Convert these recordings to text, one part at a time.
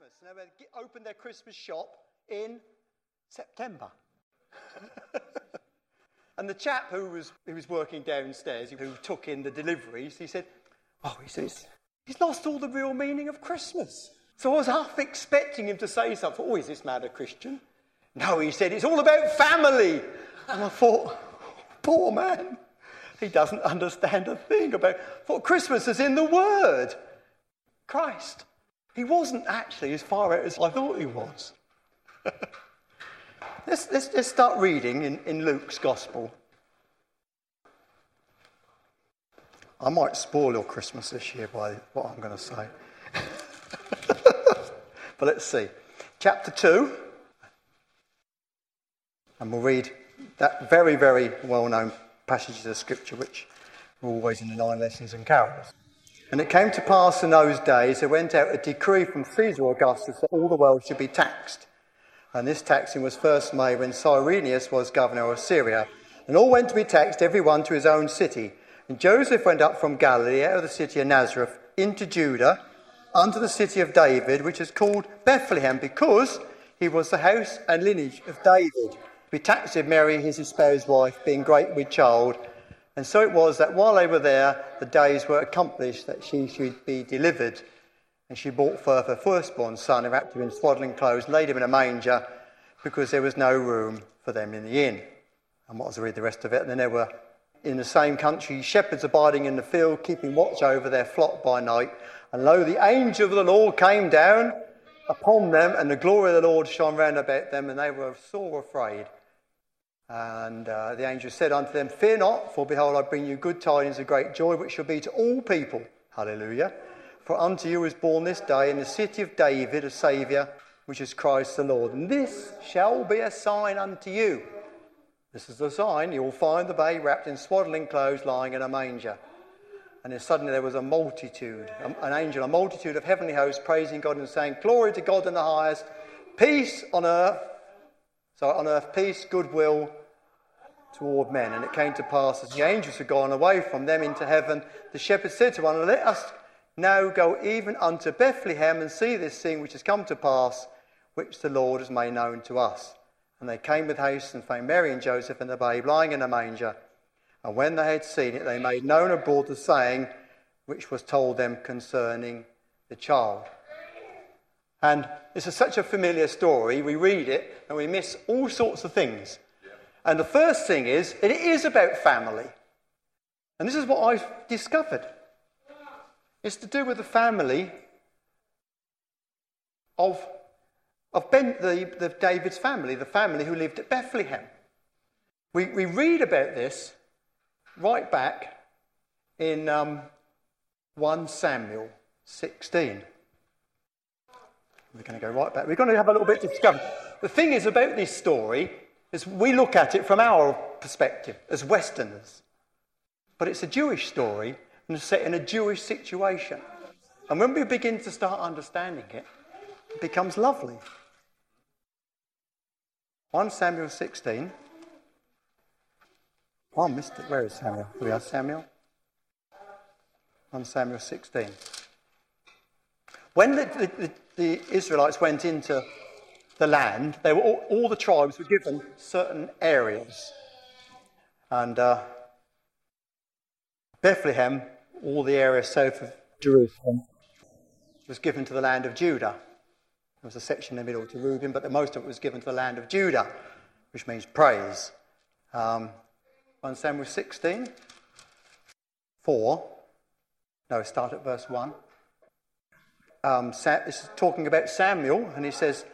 Christmas. And they opened their Christmas shop in September. and the chap who was, who was working downstairs, who took in the deliveries, he said, Oh, he says, he's lost all the real meaning of Christmas. So I was half expecting him to say something. Oh, is this man a Christian? No, he said, it's all about family. And I thought, poor man. He doesn't understand a thing about what Christmas is in the Word. Christ. He wasn't actually as far out as I thought he was. let's, let's, let's start reading in, in Luke's Gospel. I might spoil your Christmas this year by what I'm going to say. but let's see. Chapter 2. And we'll read that very, very well known passage of Scripture which are always in the nine lessons and carols. And it came to pass in those days there went out a decree from Caesar Augustus that all the world should be taxed. And this taxing was first made when Cyrenius was governor of Syria. And all went to be taxed, every one to his own city. And Joseph went up from Galilee, out of the city of Nazareth, into Judah, unto the city of David, which is called Bethlehem, because he was the house and lineage of David. We taxed Mary, his espoused wife, being great with child. And so it was that while they were there, the days were accomplished that she should be delivered. And she brought forth her firstborn son, and wrapped him in swaddling clothes, laid him in a manger, because there was no room for them in the inn. And what was read the rest of it? And then there were in the same country shepherds abiding in the field, keeping watch over their flock by night. And lo, the angel of the Lord came down upon them, and the glory of the Lord shone round about them, and they were sore afraid. And uh, the angel said unto them, Fear not, for behold, I bring you good tidings of great joy, which shall be to all people. Hallelujah. For unto you is born this day in the city of David a Saviour, which is Christ the Lord. And this shall be a sign unto you. This is the sign. You will find the babe wrapped in swaddling clothes, lying in a manger. And then suddenly there was a multitude, an angel, a multitude of heavenly hosts praising God and saying, Glory to God in the highest, peace on earth. So on earth, peace, goodwill toward men. And it came to pass as the angels had gone away from them into heaven, the shepherds said to one Let us now go even unto Bethlehem and see this thing which has come to pass, which the Lord has made known to us. And they came with haste and found Mary and Joseph and the babe lying in a manger. And when they had seen it, they made known abroad the saying which was told them concerning the child. And this is such a familiar story. We read it and we miss all sorts of things. And the first thing is, it is about family. And this is what I've discovered. It's to do with the family of, of ben, the, the David's family, the family who lived at Bethlehem. We, we read about this right back in um, 1 Samuel 16. We're going to go right back. We're going to have a little bit to discover. The thing is about this story is we look at it from our perspective as Westerners. But it's a Jewish story and set in a Jewish situation. And when we begin to start understanding it, it becomes lovely. 1 Samuel 16. Oh, I missed it. Where is Samuel? Here we are, Samuel. 1 Samuel 16. When the, the, the Israelites went into the land, they were all, all the tribes were given certain areas. And uh, Bethlehem, all the area south of Jerusalem, was given to the land of Judah. There was a section in the middle to Reuben, but the most of it was given to the land of Judah, which means praise. Um, 1 Samuel 16, 4. No, start at verse 1. Um, this is talking about Samuel, and he says,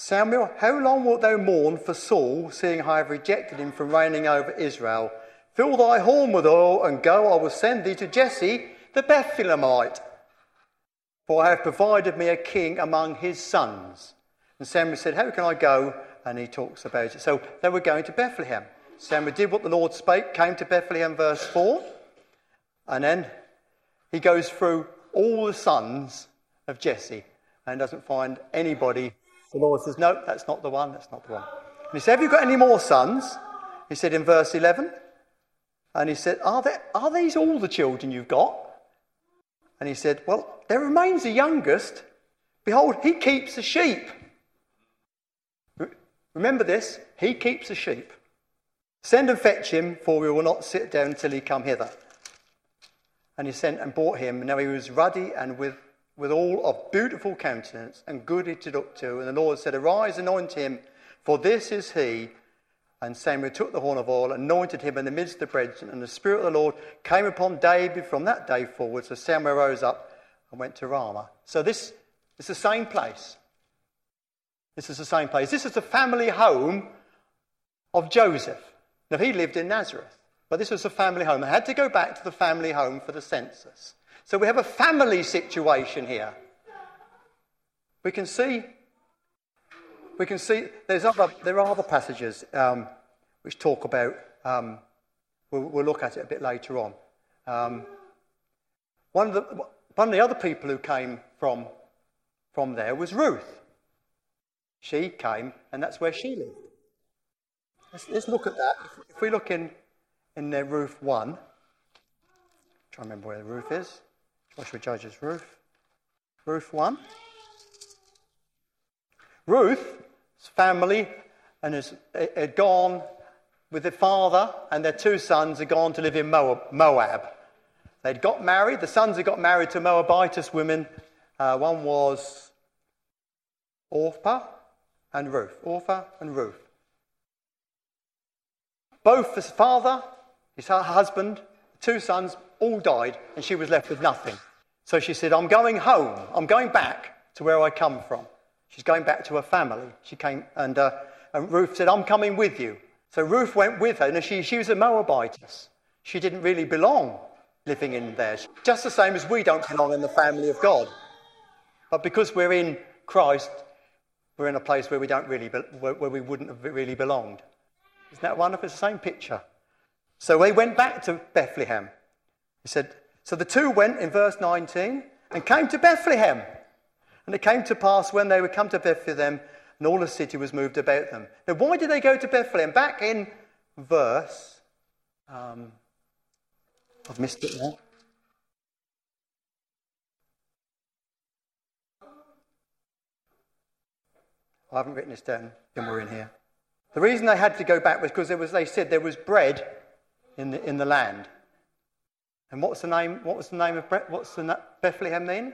Samuel, how long wilt thou mourn for Saul, seeing I have rejected him from reigning over Israel? Fill thy horn with oil, and go, I will send thee to Jesse the Bethlehemite. For I have provided me a king among his sons. And Samuel said, How can I go? And he talks about it. So they were going to Bethlehem. Samuel did what the Lord spake, came to Bethlehem, verse 4. And then he goes through all the sons of Jesse and doesn't find anybody the Lord says, No, that's not the one, that's not the one. And he said, Have you got any more sons? He said in verse 11. And he said, Are, there, are these all the children you've got? And he said, Well, there remains the youngest Behold, he keeps the sheep. Remember this, he keeps the sheep. Send and fetch him, for we will not sit down till he come hither. And he sent and brought him. Now he was ruddy and with, with all of beautiful countenance and goodly to look to. And the Lord said, Arise, anoint him, for this is he. And Samuel took the horn of oil, anointed him in the midst of the bread, and the Spirit of the Lord came upon David from that day forward. So Samuel rose up and went to Ramah. So this is the same place. This is the same place. This is the family home of Joseph. Now, he lived in Nazareth. But this was the family home. They had to go back to the family home for the census. So we have a family situation here. We can see, we can see there's other, there are other passages um, which talk about, um, we'll, we'll, look at it a bit later on. Um, one, of the, one of the other people who came from, from there was Ruth. She came, and that's where she lived. Let's, let's look at that. If, we look in in their Ruth one. Try to remember where the Ruth is. Joshua Judges Ruth. Ruth one. Ruth's family and has had gone with their father and their two sons had gone to live in Moab. They'd got married. The sons had got married to Moabitess women. Uh, one was Orpah and Ruth. Orpah and Ruth. Both the father his husband, two sons, all died, and she was left with nothing. So she said, I'm going home. I'm going back to where I come from. She's going back to her family. She came, and, uh, and Ruth said, I'm coming with you. So Ruth went with her, and she, she was a Moabitess. She didn't really belong living in there. Just the same as we don't belong in the family of God. But because we're in Christ, we're in a place where we, don't really be, where, where we wouldn't have really belonged. Isn't that wonderful? It's the same picture. So they went back to Bethlehem. He said, So the two went in verse 19 and came to Bethlehem. And it came to pass when they were come to Bethlehem, and all the city was moved about them. Now, why did they go to Bethlehem? Back in verse, um, I've missed it. I haven't written this down, we're in here. The reason they had to go back was because there was, they said there was bread in the, in the land. And what's the name? What was the name of what's the Bethlehem mean?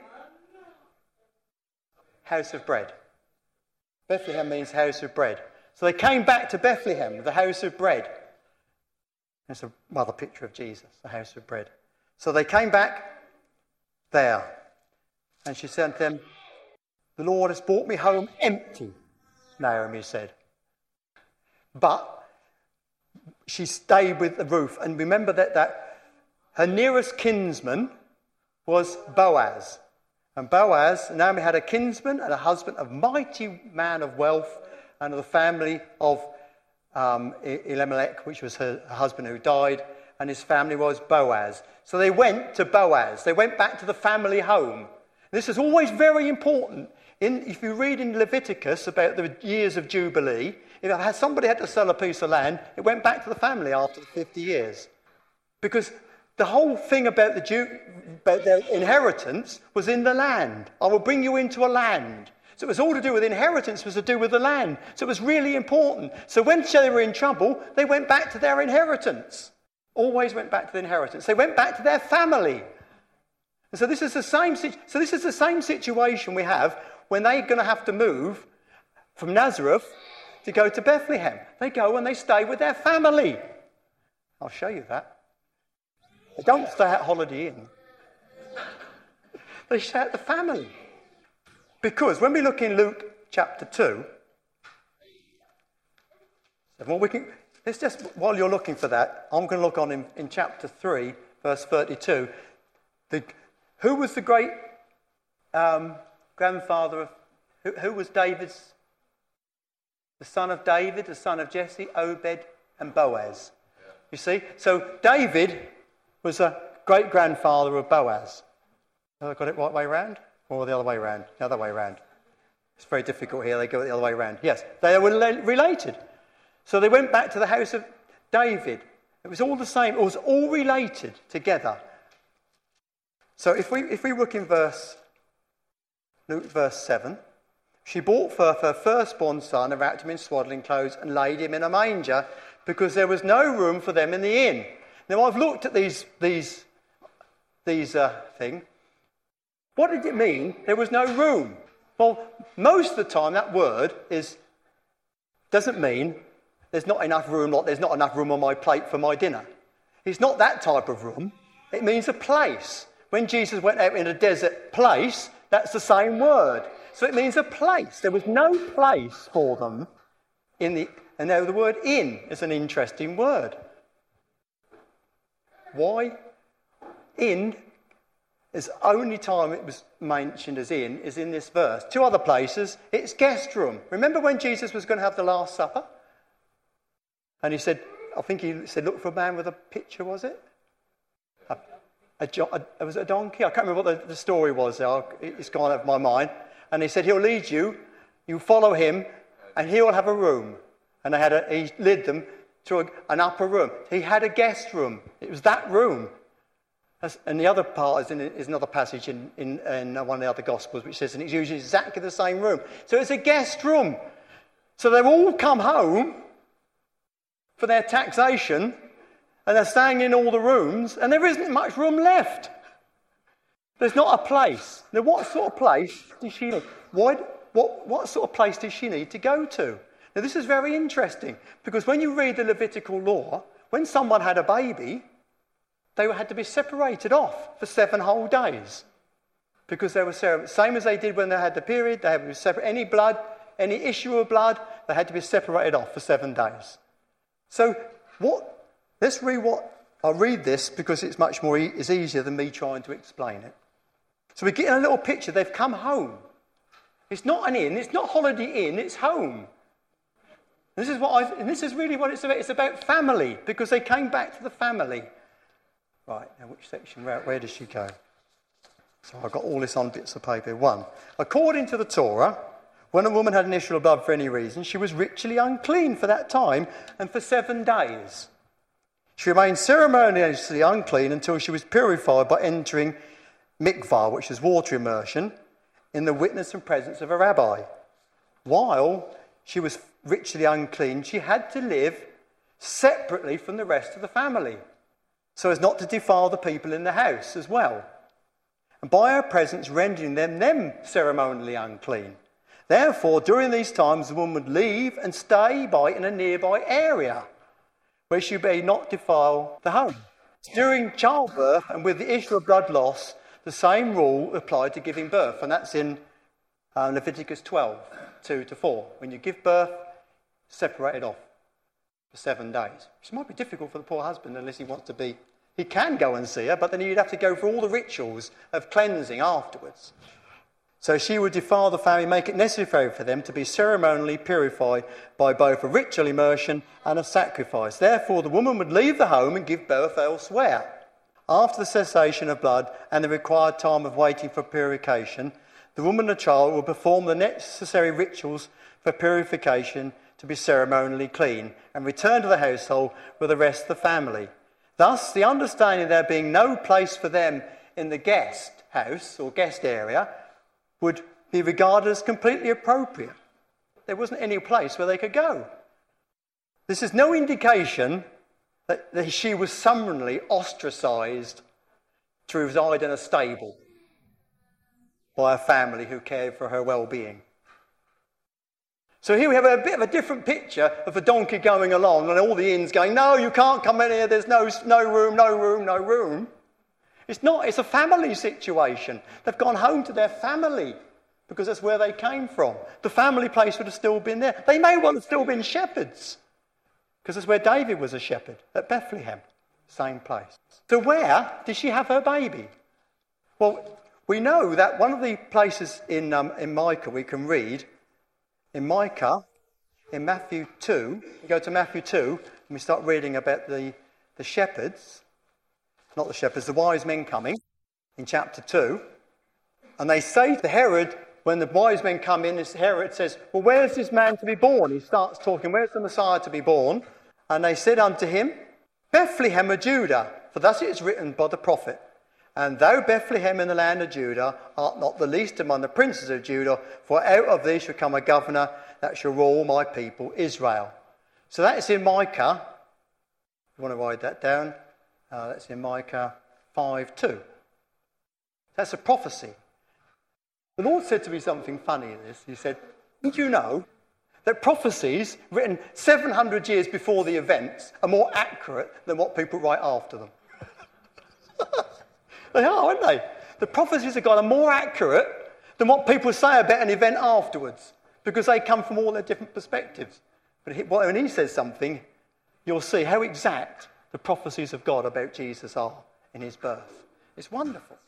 House of bread. Bethlehem means house of bread. So they came back to Bethlehem, the house of bread. There's a mother picture of Jesus, the house of bread. So they came back there. And she said to them, The Lord has brought me home empty, Naomi said. But she stayed with the Ruth, And remember that, that her nearest kinsman was Boaz. And Boaz, Naomi had a kinsman and a husband, a mighty man of wealth, and of the family of um, Elimelech, which was her husband who died, and his family was Boaz. So they went to Boaz. They went back to the family home. This is always very important. In, if you read in Leviticus about the years of Jubilee, if somebody had to sell a piece of land, it went back to the family after the 50 years. Because the whole thing about, the Jew, about inheritance was in the land. I will bring you into a land. So it was all to do with inheritance, was to do with the land. So it was really important. So when they were in trouble, they went back to their inheritance. Always went back to the inheritance. They went back to their family. And so this is the same, so this is the same situation we have when they're going to have to move from Nazareth to go to Bethlehem. They go and they stay with their family. I'll show you that. They don't stay at Holiday Inn, they stay at the family. Because when we look in Luke chapter 2, well, we can, let's just, while you're looking for that, I'm going to look on in, in chapter 3, verse 32. The, who was the great um, grandfather of, who, who was David's the son of David, the son of Jesse, Obed, and Boaz. You see? So David was a great grandfather of Boaz. Have I got it right way round? Or the other way round? The other way round. It's very difficult here. They go the other way round. Yes, they were related. So they went back to the house of David. It was all the same. It was all related together. So if we, if we look in verse Luke verse 7. She brought forth her firstborn son and wrapped him in swaddling clothes and laid him in a manger because there was no room for them in the inn. Now, I've looked at these, these, these uh, things. What did it mean? There was no room. Well, most of the time, that word is, doesn't mean there's not enough room, like there's not enough room on my plate for my dinner. It's not that type of room. It means a place. When Jesus went out in a desert place, that's the same word. So it means a place. There was no place for them in the. And now the word in is an interesting word. Why? In is only time it was mentioned as in is in this verse. Two other places, it's guest room. Remember when Jesus was going to have the Last Supper? And he said, I think he said, look for a man with a pitcher, was it? A, a, a, was it a donkey? I can't remember what the, the story was. It's gone out of my mind. And he said, he'll lead you, you follow him, and he'll have a room. And they had a, he led them to an upper room. He had a guest room. It was that room. And the other part is, in, is another passage in, in, in, one of the other Gospels which says, and it's usually exactly the same room. So it's a guest room. So they've all come home for their taxation and they're staying in all the rooms and there isn't much room left. There's not a place. Now, what sort of place does she need? Why, what, what sort of place does she need to go to? Now, this is very interesting because when you read the Levitical law, when someone had a baby, they had to be separated off for seven whole days because they were same as they did when they had the period. They had to be separate. Any blood, any issue of blood, they had to be separated off for seven days. So, what? Let's read what. I'll read this because it's much more. It's easier than me trying to explain it. So we're getting a little picture. They've come home. It's not an inn. It's not holiday inn. It's home. This is what I. And this is really what it's about. It's about family because they came back to the family. Right, now which section? Where, where does she go? So I've got all this on bits of paper. One, according to the Torah, when a woman had an issue of blood for any reason, she was ritually unclean for that time and for seven days. She remained ceremoniously unclean until she was purified by entering mikvah, which is water immersion, in the witness and presence of a rabbi. While she was ritually unclean, she had to live separately from the rest of the family so as not to defile the people in the house as well, and by her presence rendering them, them ceremonially unclean. Therefore, during these times, the woman would leave and stay by in a nearby area where she may not defile the home. During childbirth and with the issue of blood loss, the same rule applied to giving birth, and that's in uh, Leviticus 12, 2 to 4. When you give birth, separate it off for seven days. Which might be difficult for the poor husband unless he wants to be. He can go and see her, but then he'd have to go through all the rituals of cleansing afterwards. So she would defile the family, make it necessary for them to be ceremonially purified by both a ritual immersion and a sacrifice. Therefore, the woman would leave the home and give birth elsewhere. After the cessation of blood and the required time of waiting for purification, the woman and the child will perform the necessary rituals for purification to be ceremonially clean and return to the household with the rest of the family. Thus, the understanding there being no place for them in the guest house or guest area would be regarded as completely appropriate. There wasn't any place where they could go. This is no indication that, she was summarily ostracized to reside in a stable by a family who cared for her well being. So here we have a bit of a different picture of a donkey going along and all the inns going, No, you can't come in here, there's no, no room, no room, no room. It's not, it's a family situation. They've gone home to their family because that's where they came from. The family place would have still been there. They may well have still been shepherds because that's where David was a shepherd at Bethlehem, same place. So, where did she have her baby? Well, we know that one of the places in, um, in Micah we can read in Micah, in Matthew 2, we go to Matthew 2, and we start reading about the, the shepherds, not the shepherds, the wise men coming in chapter 2. And they say to Herod, when the wise men come in, Herod says, Well, where's this man to be born? He starts talking, Where's the Messiah to be born? And they said unto him, Bethlehem of Judah, for thus it is written by the prophet. And thou, Bethlehem in the land of Judah, art not the least among the princes of Judah, for out of thee shall come a governor that shall rule my people Israel. So that is in Micah. You want to write that down? Uh, that's in Micah 5 2. That's a prophecy. The Lord said to me something funny in this. He said, Did you know that prophecies written 700 years before the events are more accurate than what people write after them? they are, aren't they? The prophecies of God are more accurate than what people say about an event afterwards because they come from all their different perspectives. But when he says something, you'll see how exact the prophecies of God about Jesus are in his birth. It's wonderful.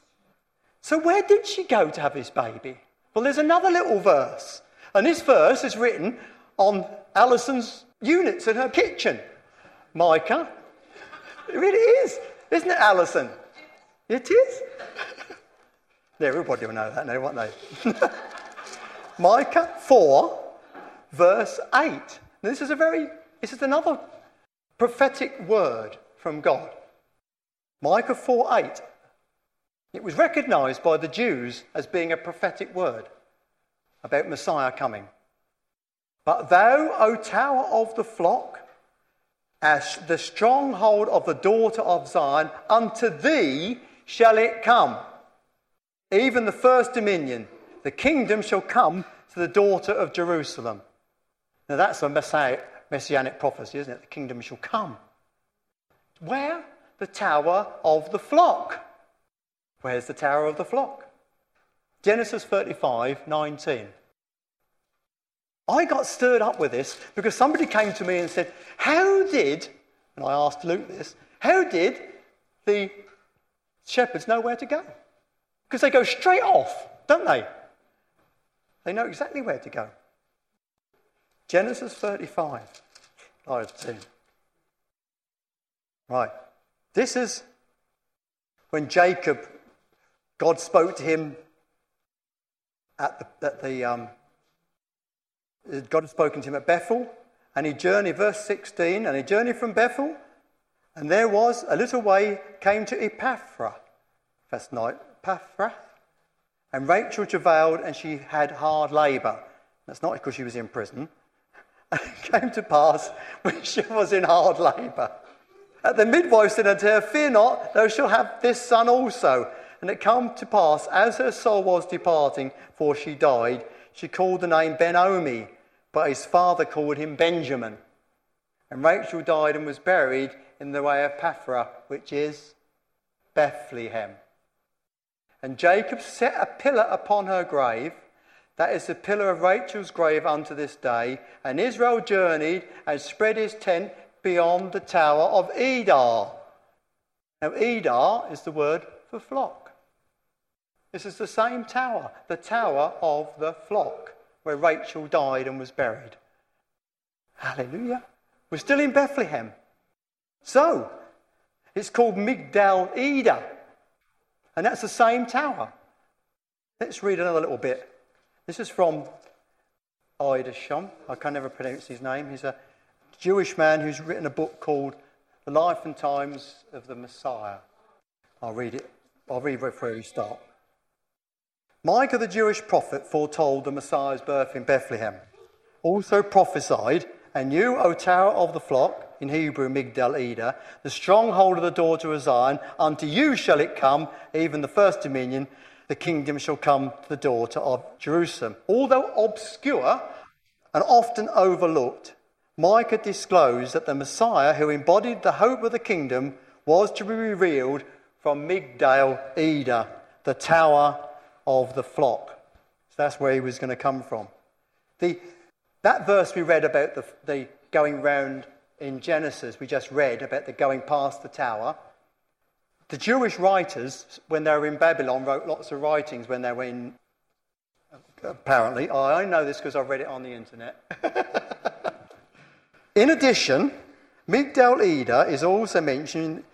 So, where did she go to have this baby? Well, there's another little verse. And this verse is written on Alison's units in her kitchen. Micah. It really is. Isn't it, Alison? It is. Everybody will know that now, won't they? Micah 4, verse 8. Now, this is a very, this is another prophetic word from God. Micah 4 8. It was recognized by the Jews as being a prophetic word about Messiah coming. But thou, O tower of the flock, as the stronghold of the daughter of Zion, unto thee shall it come. Even the first dominion, the kingdom shall come to the daughter of Jerusalem. Now that's a messianic prophecy, isn't it? The kingdom shall come. Where? The tower of the flock. Where's the tower of the flock? Genesis 35 19. I got stirred up with this because somebody came to me and said, How did, and I asked Luke this, how did the shepherds know where to go? Because they go straight off, don't they? They know exactly where to go. Genesis 35, 2. Right. This is when Jacob, God spoke to him at the, at the um, God had spoken to him at Bethel, and he journeyed, verse 16, and he journeyed from Bethel, and there was a little way, came to Ephrathah, first night, Ephrathah, and Rachel travailed, and she had hard labour. That's not because she was in prison. And it came to pass when she was in hard labour. At the midwife said unto her, Fear not, thou shalt have this son also. And it came to pass, as her soul was departing, for she died, she called the name Ben-Oni, but his father called him Benjamin. And Rachel died and was buried in the way of Ephrath, which is Bethlehem. And Jacob set a pillar upon her grave. That is the pillar of Rachel's grave unto this day. And Israel journeyed and spread his tent beyond the tower of Edar. Now, Edar is the word for flock. This is the same tower, the tower of the flock where Rachel died and was buried. Hallelujah. We're still in Bethlehem. So, it's called Migdal Eder. And that's the same tower. Let's read another little bit. This is from Ida I can never pronounce his name. He's a Jewish man who's written a book called The Life and Times of the Messiah. I'll read it. I'll read right where we start. Micah the Jewish prophet foretold the Messiah's birth in Bethlehem. Also prophesied, And you, O tower of the flock, in Hebrew Migdal Eder, the stronghold of the daughter of Zion, unto you shall it come, even the first dominion, the kingdom shall come to the daughter of Jerusalem. Although obscure and often overlooked, Micah disclosed that the Messiah who embodied the hope of the kingdom was to be revealed from Migdal Eder, the tower of the flock. So that's where he was going to come from. The, that verse we read about the, the going round in Genesis, we just read about the going past the tower. The Jewish writers, when they were in Babylon, wrote lots of writings when they were in. Apparently, I know this because I've read it on the internet. in addition, Migdal Eder is also mentioned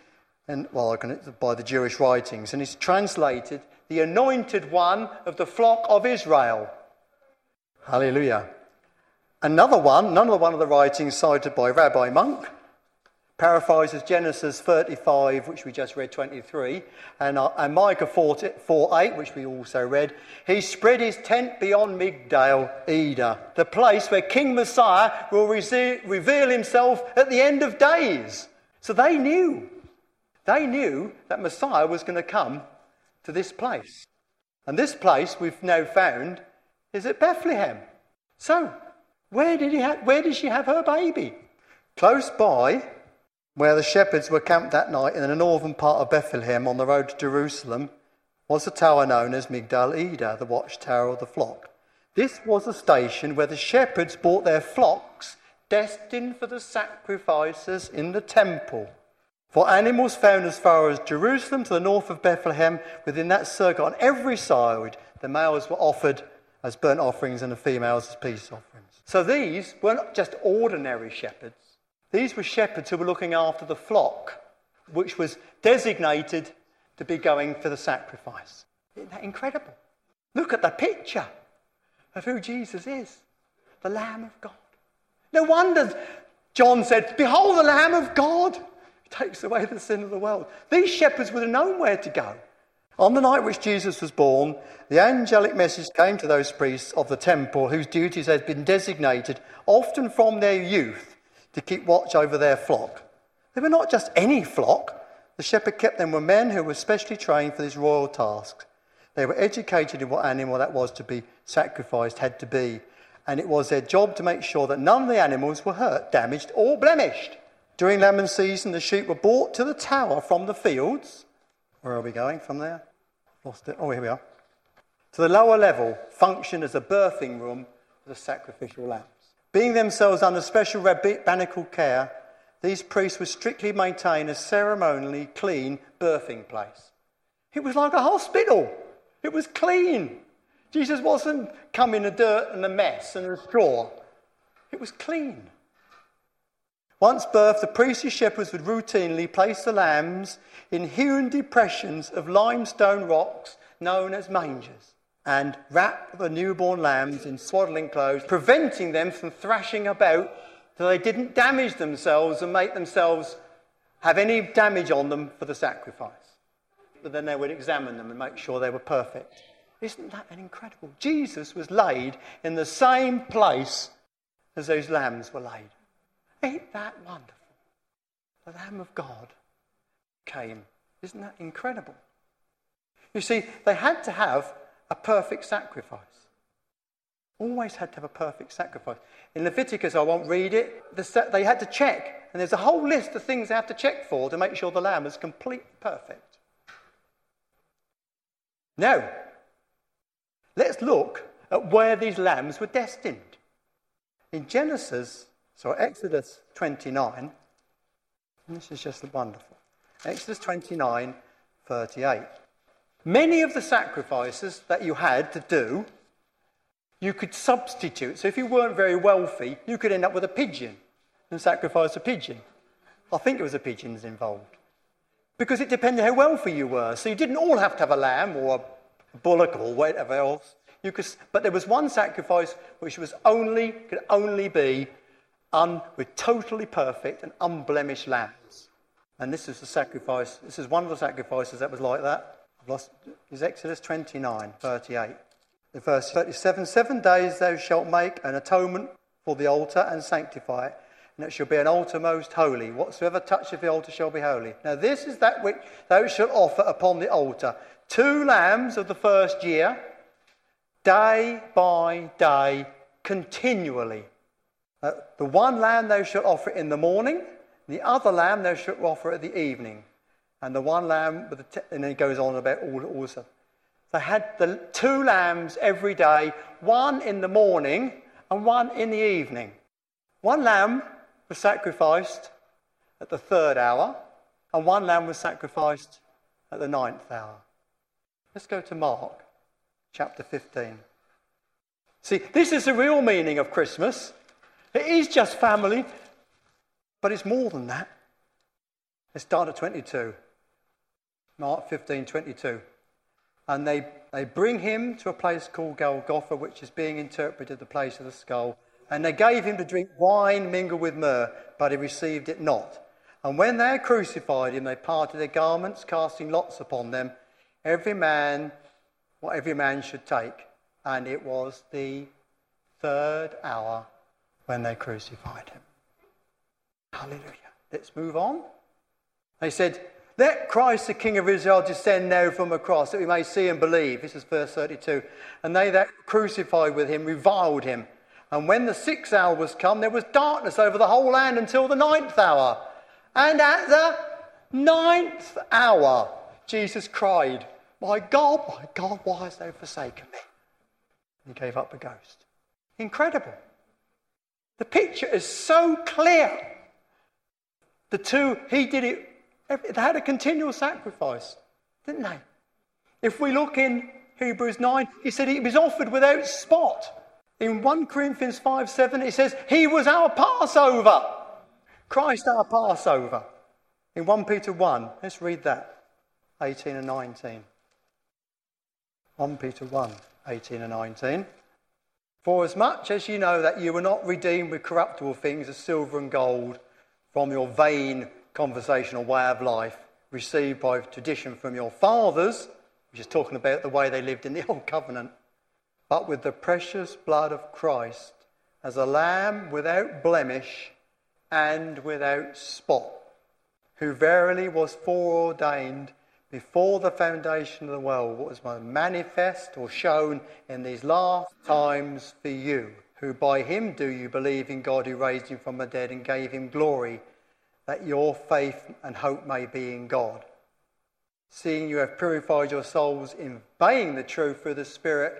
and, well, by the Jewish writings and is translated the anointed one of the flock of Israel. Hallelujah. Another one, another one of the writings cited by Rabbi Monk, paraphrases Genesis 35, which we just read 23, and, uh, and Micah 4, 4 8, which we also read. He spread his tent beyond Migdal Eder, the place where King Messiah will reveal himself at the end of days. So they knew. They knew that Messiah was going to come to this place. And this place we've now found is at Bethlehem. So, where did, he ha- where did she have her baby? Close by, where the shepherds were camped that night in the northern part of Bethlehem on the road to Jerusalem, was a tower known as Migdal Eder, the watchtower of the flock. This was a station where the shepherds brought their flocks destined for the sacrifices in the temple. For animals found as far as Jerusalem to the north of Bethlehem, within that circle on every side, the males were offered as burnt offerings and the females as peace offerings. So these weren't just ordinary shepherds. These were shepherds who were looking after the flock, which was designated to be going for the sacrifice. Isn't that incredible? Look at the picture of who Jesus is the Lamb of God. No wonder John said, Behold the Lamb of God who takes away the sin of the world. These shepherds would have known where to go. On the night which Jesus was born, the angelic message came to those priests of the temple whose duties had been designated, often from their youth, to keep watch over their flock. They were not just any flock. The shepherd kept them with men who were specially trained for this royal task. They were educated in what animal that was to be sacrificed had to be, and it was their job to make sure that none of the animals were hurt, damaged, or blemished. During lambing season, the sheep were brought to the tower from the fields. Where are we going from there? Lost it. Oh, here we are. To the lower level, function as a birthing room for the sacrificial lambs. Being themselves under special rabbinical care, these priests would strictly maintain a ceremonially clean birthing place. It was like a hospital. It was clean. Jesus wasn't coming in the dirt and the mess and the straw. It was clean. Once birthed, the priestly shepherds would routinely place the lambs in hewn depressions of limestone rocks known as mangers and wrap the newborn lambs in swaddling clothes, preventing them from thrashing about so they didn't damage themselves and make themselves have any damage on them for the sacrifice. But then they would examine them and make sure they were perfect. Isn't that an incredible? Jesus was laid in the same place as those lambs were laid. Ain't that wonderful? The Lamb of God came. Isn't that incredible? You see, they had to have a perfect sacrifice. Always had to have a perfect sacrifice. In Leviticus, I won't read it, they had to check. And there's a whole list of things they have to check for to make sure the lamb is completely perfect. Now, let's look at where these lambs were destined. In Genesis so Exodus 29, this is just wonderful. Exodus 29, 38. Many of the sacrifices that you had to do, you could substitute. So if you weren't very wealthy, you could end up with a pigeon and sacrifice a pigeon. I think it was a pigeon pigeons involved. Because it depended how wealthy you were. So you didn't all have to have a lamb or a bullock or whatever else. You could, but there was one sacrifice which was only could only be un, with totally perfect and unblemished lambs. And this is the sacrifice. This is one of the sacrifices that was like that. I've lost. Is Exodus 29, 38. In verse 37, seven days thou shalt make an atonement for the altar and sanctify it, and it shall be an altar most holy. Whatsoever toucheth the altar shall be holy. Now this is that which thou shalt offer upon the altar two lambs of the first year, day by day, continually. Uh, the one lamb thou shalt offer in the morning, the other lamb thou shalt offer at the evening. And the one lamb, the t- and then he goes on about all also. They had the two lambs every day, one in the morning and one in the evening. One lamb was sacrificed at the third hour, and one lamb was sacrificed at the ninth hour. Let's go to Mark chapter 15. See, this is the real meaning of Christmas. It is just family, but it's more than that. Let's start at 22. Mark 15, 22. And they, they bring him to a place called Golgotha, which is being interpreted the place of the skull. And they gave him to drink wine mingled with myrrh, but he received it not. And when they had crucified him, they parted their garments, casting lots upon them, every man what every man should take. And it was the third hour when they crucified him. Hallelujah. Let's move on. They said, Let Christ, the King of Israel, descend now from the cross, that we may see and believe. This is verse 32. And they that crucified with him reviled him. And when the sixth hour was come, there was darkness over the whole land until the ninth hour. And at the ninth hour, Jesus cried, My God, my God, why hast thou forsaken me? And he gave up the ghost. Incredible. The picture is so clear. The two, he did it, they had a continual sacrifice, didn't they? If we look in Hebrews 9, he said he was offered without spot. In 1 Corinthians 5 7, it says, He was our Passover. Christ our Passover. In 1 Peter 1, let's read that 18 and 19. 1 Peter 1 18 and 19. For as much as you know that you were not redeemed with corruptible things as silver and gold from your vain conversational way of life received by tradition from your fathers, which is talking about the way they lived in the old covenant, but with the precious blood of Christ as a lamb without blemish and without spot, who verily was foreordained before the foundation of the world, what was manifest or shown in these last times for you who by him do you believe in God who raised him from the dead and gave him glory, that your faith and hope may be in God. Seeing you have purified your souls in obeying the truth through the Spirit,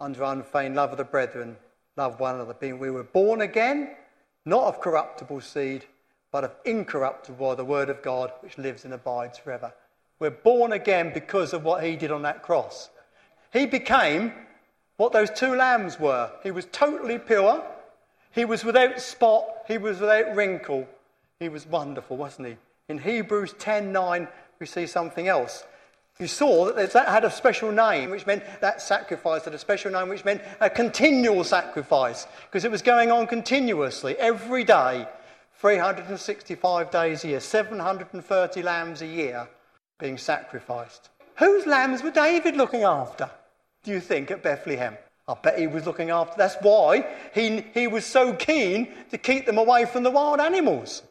under unfeigned love of the brethren, love one another, being we were born again, not of corruptible seed, but of incorruptible by the word of God, which lives and abides forever. We're born again because of what he did on that cross. He became what those two lambs were. He was totally pure. He was without spot. He was without wrinkle. He was wonderful, wasn't he? In Hebrews 10:9, we see something else. You saw that that had a special name, which meant that sacrifice had a special name, which meant a continual sacrifice, because it was going on continuously, every day, 365 days a year, 730 lambs a year being sacrificed. Whose lambs were David looking after? do you think, at Bethlehem? I bet he was looking after. That's why he, he was so keen to keep them away from the wild animals,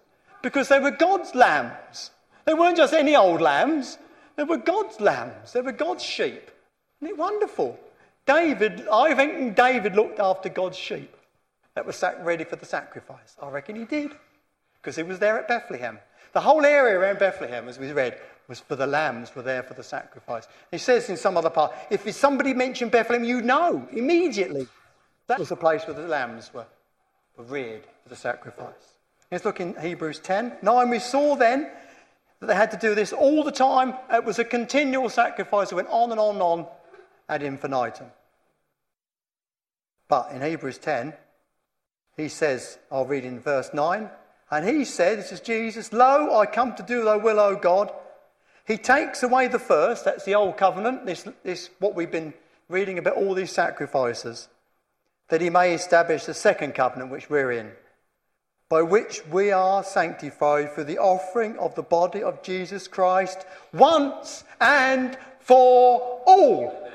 because they were God's lambs. They weren't just any old lambs, they were God's lambs, they were God's sheep. Isn't it wonderful? David, I think David looked after God's sheep that were ready for the sacrifice. I reckon he did, because he was there at Bethlehem. The whole area around Bethlehem, as we read, was for the lambs were there for the sacrifice. He says in some other part, if somebody mentioned Bethlehem, you know immediately that was the place where the lambs were, were reared for the sacrifice. Let's look in Hebrews 10. 9, we saw then that they had to do this all the time. It was a continual sacrifice that went on and on and on ad infinitum. But in Hebrews 10, he says, I'll read in verse 9, and he said, This is Jesus, Lo, I come to do thy will, O God. He takes away the first, that's the old covenant, this, this what we've been reading about all these sacrifices, that he may establish the second covenant which we're in, by which we are sanctified through the offering of the body of Jesus Christ once and for all.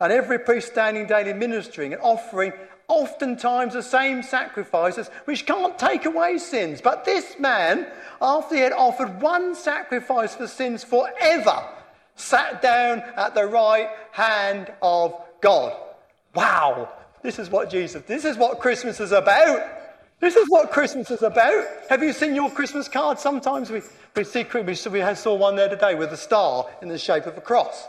And every priest standing daily ministering and offering oftentimes the same sacrifices which can't take away sins. But this man, after he had offered one sacrifice for sins forever, sat down at the right hand of God. Wow, this is what Jesus, this is what Christmas is about. This is what Christmas is about. Have you seen your Christmas card? Sometimes we, we see, we, saw one there today with a star in the shape of a cross.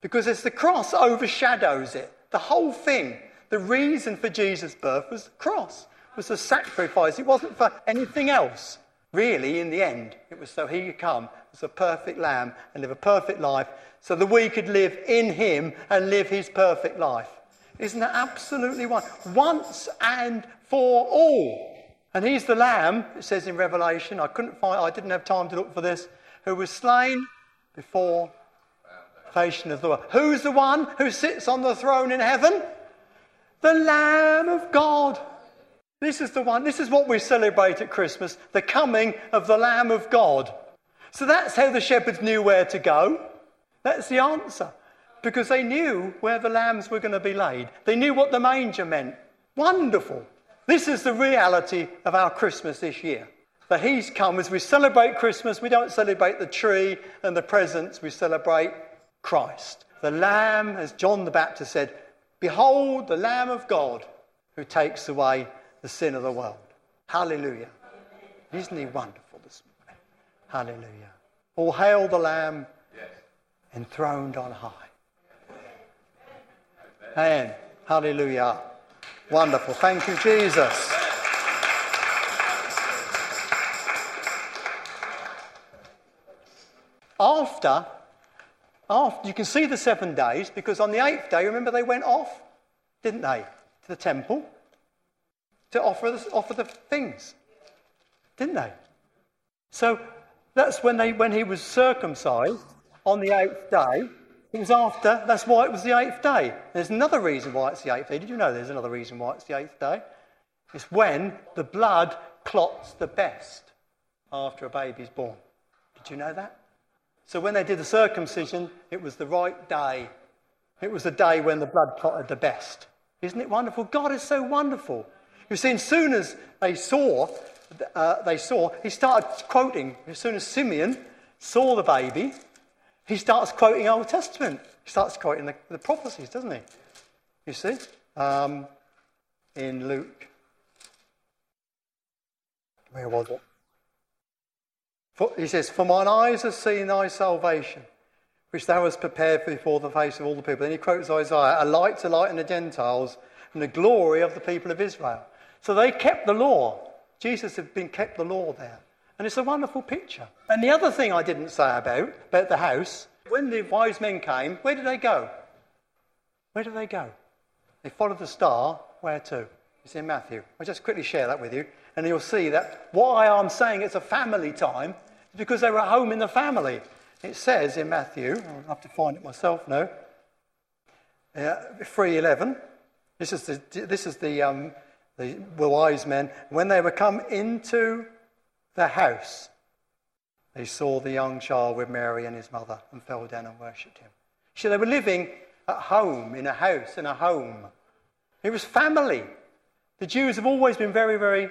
Because it's the cross overshadows it. The whole thing the reason for Jesus' birth was the cross, was the sacrifice. It wasn't for anything else. Really, in the end, it was so he could come as a perfect lamb and live a perfect life so that we could live in him and live his perfect life. Isn't that absolutely one? Once and for all. And he's the lamb, it says in Revelation. I couldn't find, I didn't have time to look for this, who was slain before foundation of the world. Who's the one who sits on the throne in heaven? The Lamb of God. This is the one, this is what we celebrate at Christmas the coming of the Lamb of God. So that's how the shepherds knew where to go. That's the answer. Because they knew where the lambs were going to be laid, they knew what the manger meant. Wonderful. This is the reality of our Christmas this year. That He's come as we celebrate Christmas, we don't celebrate the tree and the presents, we celebrate Christ. The Lamb, as John the Baptist said, Behold the Lamb of God who takes away the sin of the world. Hallelujah. Isn't He wonderful this morning? Hallelujah. All hail the Lamb enthroned on high. Amen. Hallelujah. Wonderful. Thank you, Jesus. After, after, you can see the seven days because on the eighth day, remember they went off, didn't they, to the temple to offer the, offer the things, didn't they? So that's when, they, when he was circumcised on the eighth day. It was after, that's why it was the eighth day. There's another reason why it's the eighth day. Did you know there's another reason why it's the eighth day? It's when the blood clots the best after a baby's born. Did you know that? So when they did the circumcision, it was the right day. It was the day when the blood clotted the best. Isn't it wonderful? God is so wonderful. You see, as soon as they saw, uh, they saw, he started quoting. As soon as Simeon saw the baby, he starts quoting Old Testament. He starts quoting the, the prophecies, doesn't he? You see? Um, in Luke. Where was it? For, he says, For mine eyes have seen thy salvation, which thou hast prepared before the face of all the people. Then he quotes Isaiah, a light to lighten the Gentiles and the glory of the people of Israel. So they kept the law. Jesus had been kept the law there. And it's a wonderful picture. And the other thing I didn't say about, about the house, when the wise men came, where did they go? Where did they go? They followed the star. Where to? It's in Matthew. I'll just quickly share that with you. And you'll see that why I'm saying it's a family time is because they were at home in the family. It says in Matthew, I'll have to find it myself now, uh, 3.11. This is the, this is the, um, the wise men. When they were come into the house, they saw the young child with Mary and his mother and fell down and worshipped him. See, they were living at home, in a house, in a home. It was family. The Jews have always been very, very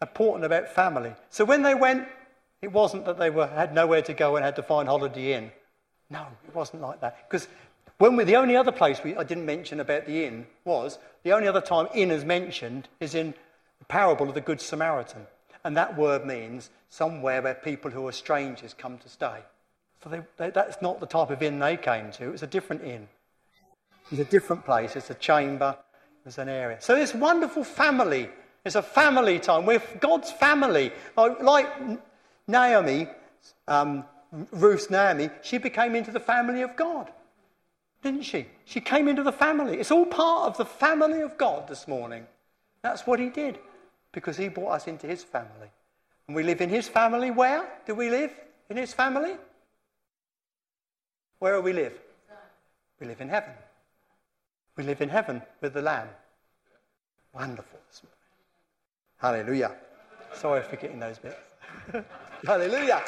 important about family. So when they went, it wasn't that they were, had nowhere to go and had to find Holiday Inn. No, it wasn't like that. Because when we, the only other place we, I didn't mention about the inn was the only other time inn is mentioned is in the parable of the Good Samaritan. And that word means somewhere where people who are strangers come to stay. So they, they, that's not the type of inn they came to. It was a different inn. It's a different place. It's a chamber. It's an area. So this wonderful family. It's a family time. We're God's family. Like, Naomi, um, Ruth's Naomi, she became into the family of God. Didn't she? She came into the family. It's all part of the family of God this morning. That's what he did because he brought us into his family. And we live in his family. Where do we live? In his family? Where do we live? We live in heaven. We live in heaven with the Lamb. Wonderful. Hallelujah. Sorry for getting those bits. Hallelujah.